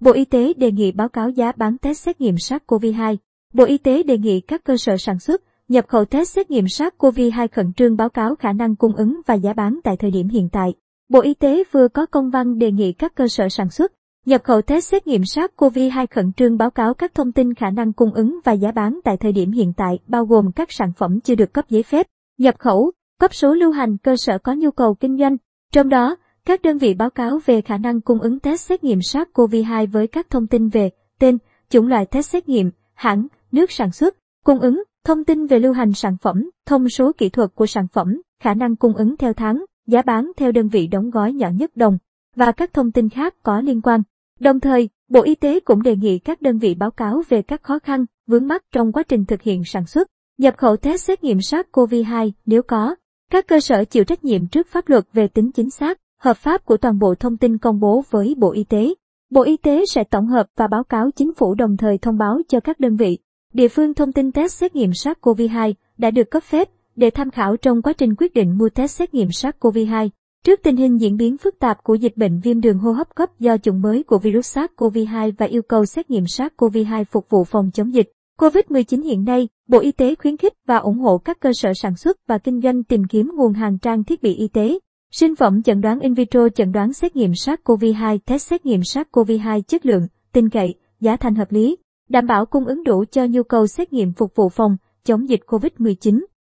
Bộ Y tế đề nghị báo cáo giá bán test xét nghiệm SARS-CoV-2. Bộ Y tế đề nghị các cơ sở sản xuất, nhập khẩu test xét nghiệm SARS-CoV-2 khẩn trương báo cáo khả năng cung ứng và giá bán tại thời điểm hiện tại. Bộ Y tế vừa có công văn đề nghị các cơ sở sản xuất, nhập khẩu test xét nghiệm SARS-CoV-2 khẩn trương báo cáo các thông tin khả năng cung ứng và giá bán tại thời điểm hiện tại, bao gồm các sản phẩm chưa được cấp giấy phép, nhập khẩu, cấp số lưu hành cơ sở có nhu cầu kinh doanh. Trong đó, các đơn vị báo cáo về khả năng cung ứng test xét nghiệm SARS-CoV-2 với các thông tin về tên, chủng loại test xét nghiệm, hãng, nước sản xuất, cung ứng, thông tin về lưu hành sản phẩm, thông số kỹ thuật của sản phẩm, khả năng cung ứng theo tháng, giá bán theo đơn vị đóng gói nhỏ nhất đồng và các thông tin khác có liên quan. Đồng thời, Bộ Y tế cũng đề nghị các đơn vị báo cáo về các khó khăn, vướng mắc trong quá trình thực hiện sản xuất, nhập khẩu test xét nghiệm SARS-CoV-2 nếu có. Các cơ sở chịu trách nhiệm trước pháp luật về tính chính xác, hợp pháp của toàn bộ thông tin công bố với Bộ Y tế. Bộ Y tế sẽ tổng hợp và báo cáo chính phủ đồng thời thông báo cho các đơn vị, địa phương thông tin test xét nghiệm SARS-CoV-2 đã được cấp phép để tham khảo trong quá trình quyết định mua test xét nghiệm SARS-CoV-2. Trước tình hình diễn biến phức tạp của dịch bệnh viêm đường hô hấp cấp do chủng mới của virus SARS-CoV-2 và yêu cầu xét nghiệm SARS-CoV-2 phục vụ phòng chống dịch COVID-19 hiện nay, Bộ Y tế khuyến khích và ủng hộ các cơ sở sản xuất và kinh doanh tìm kiếm nguồn hàng trang thiết bị y tế, sinh phẩm chẩn đoán in vitro chẩn đoán xét nghiệm SARS-CoV-2 test xét nghiệm SARS-CoV-2 chất lượng, tin cậy, giá thành hợp lý, đảm bảo cung ứng đủ cho nhu cầu xét nghiệm phục vụ phòng chống dịch COVID-19.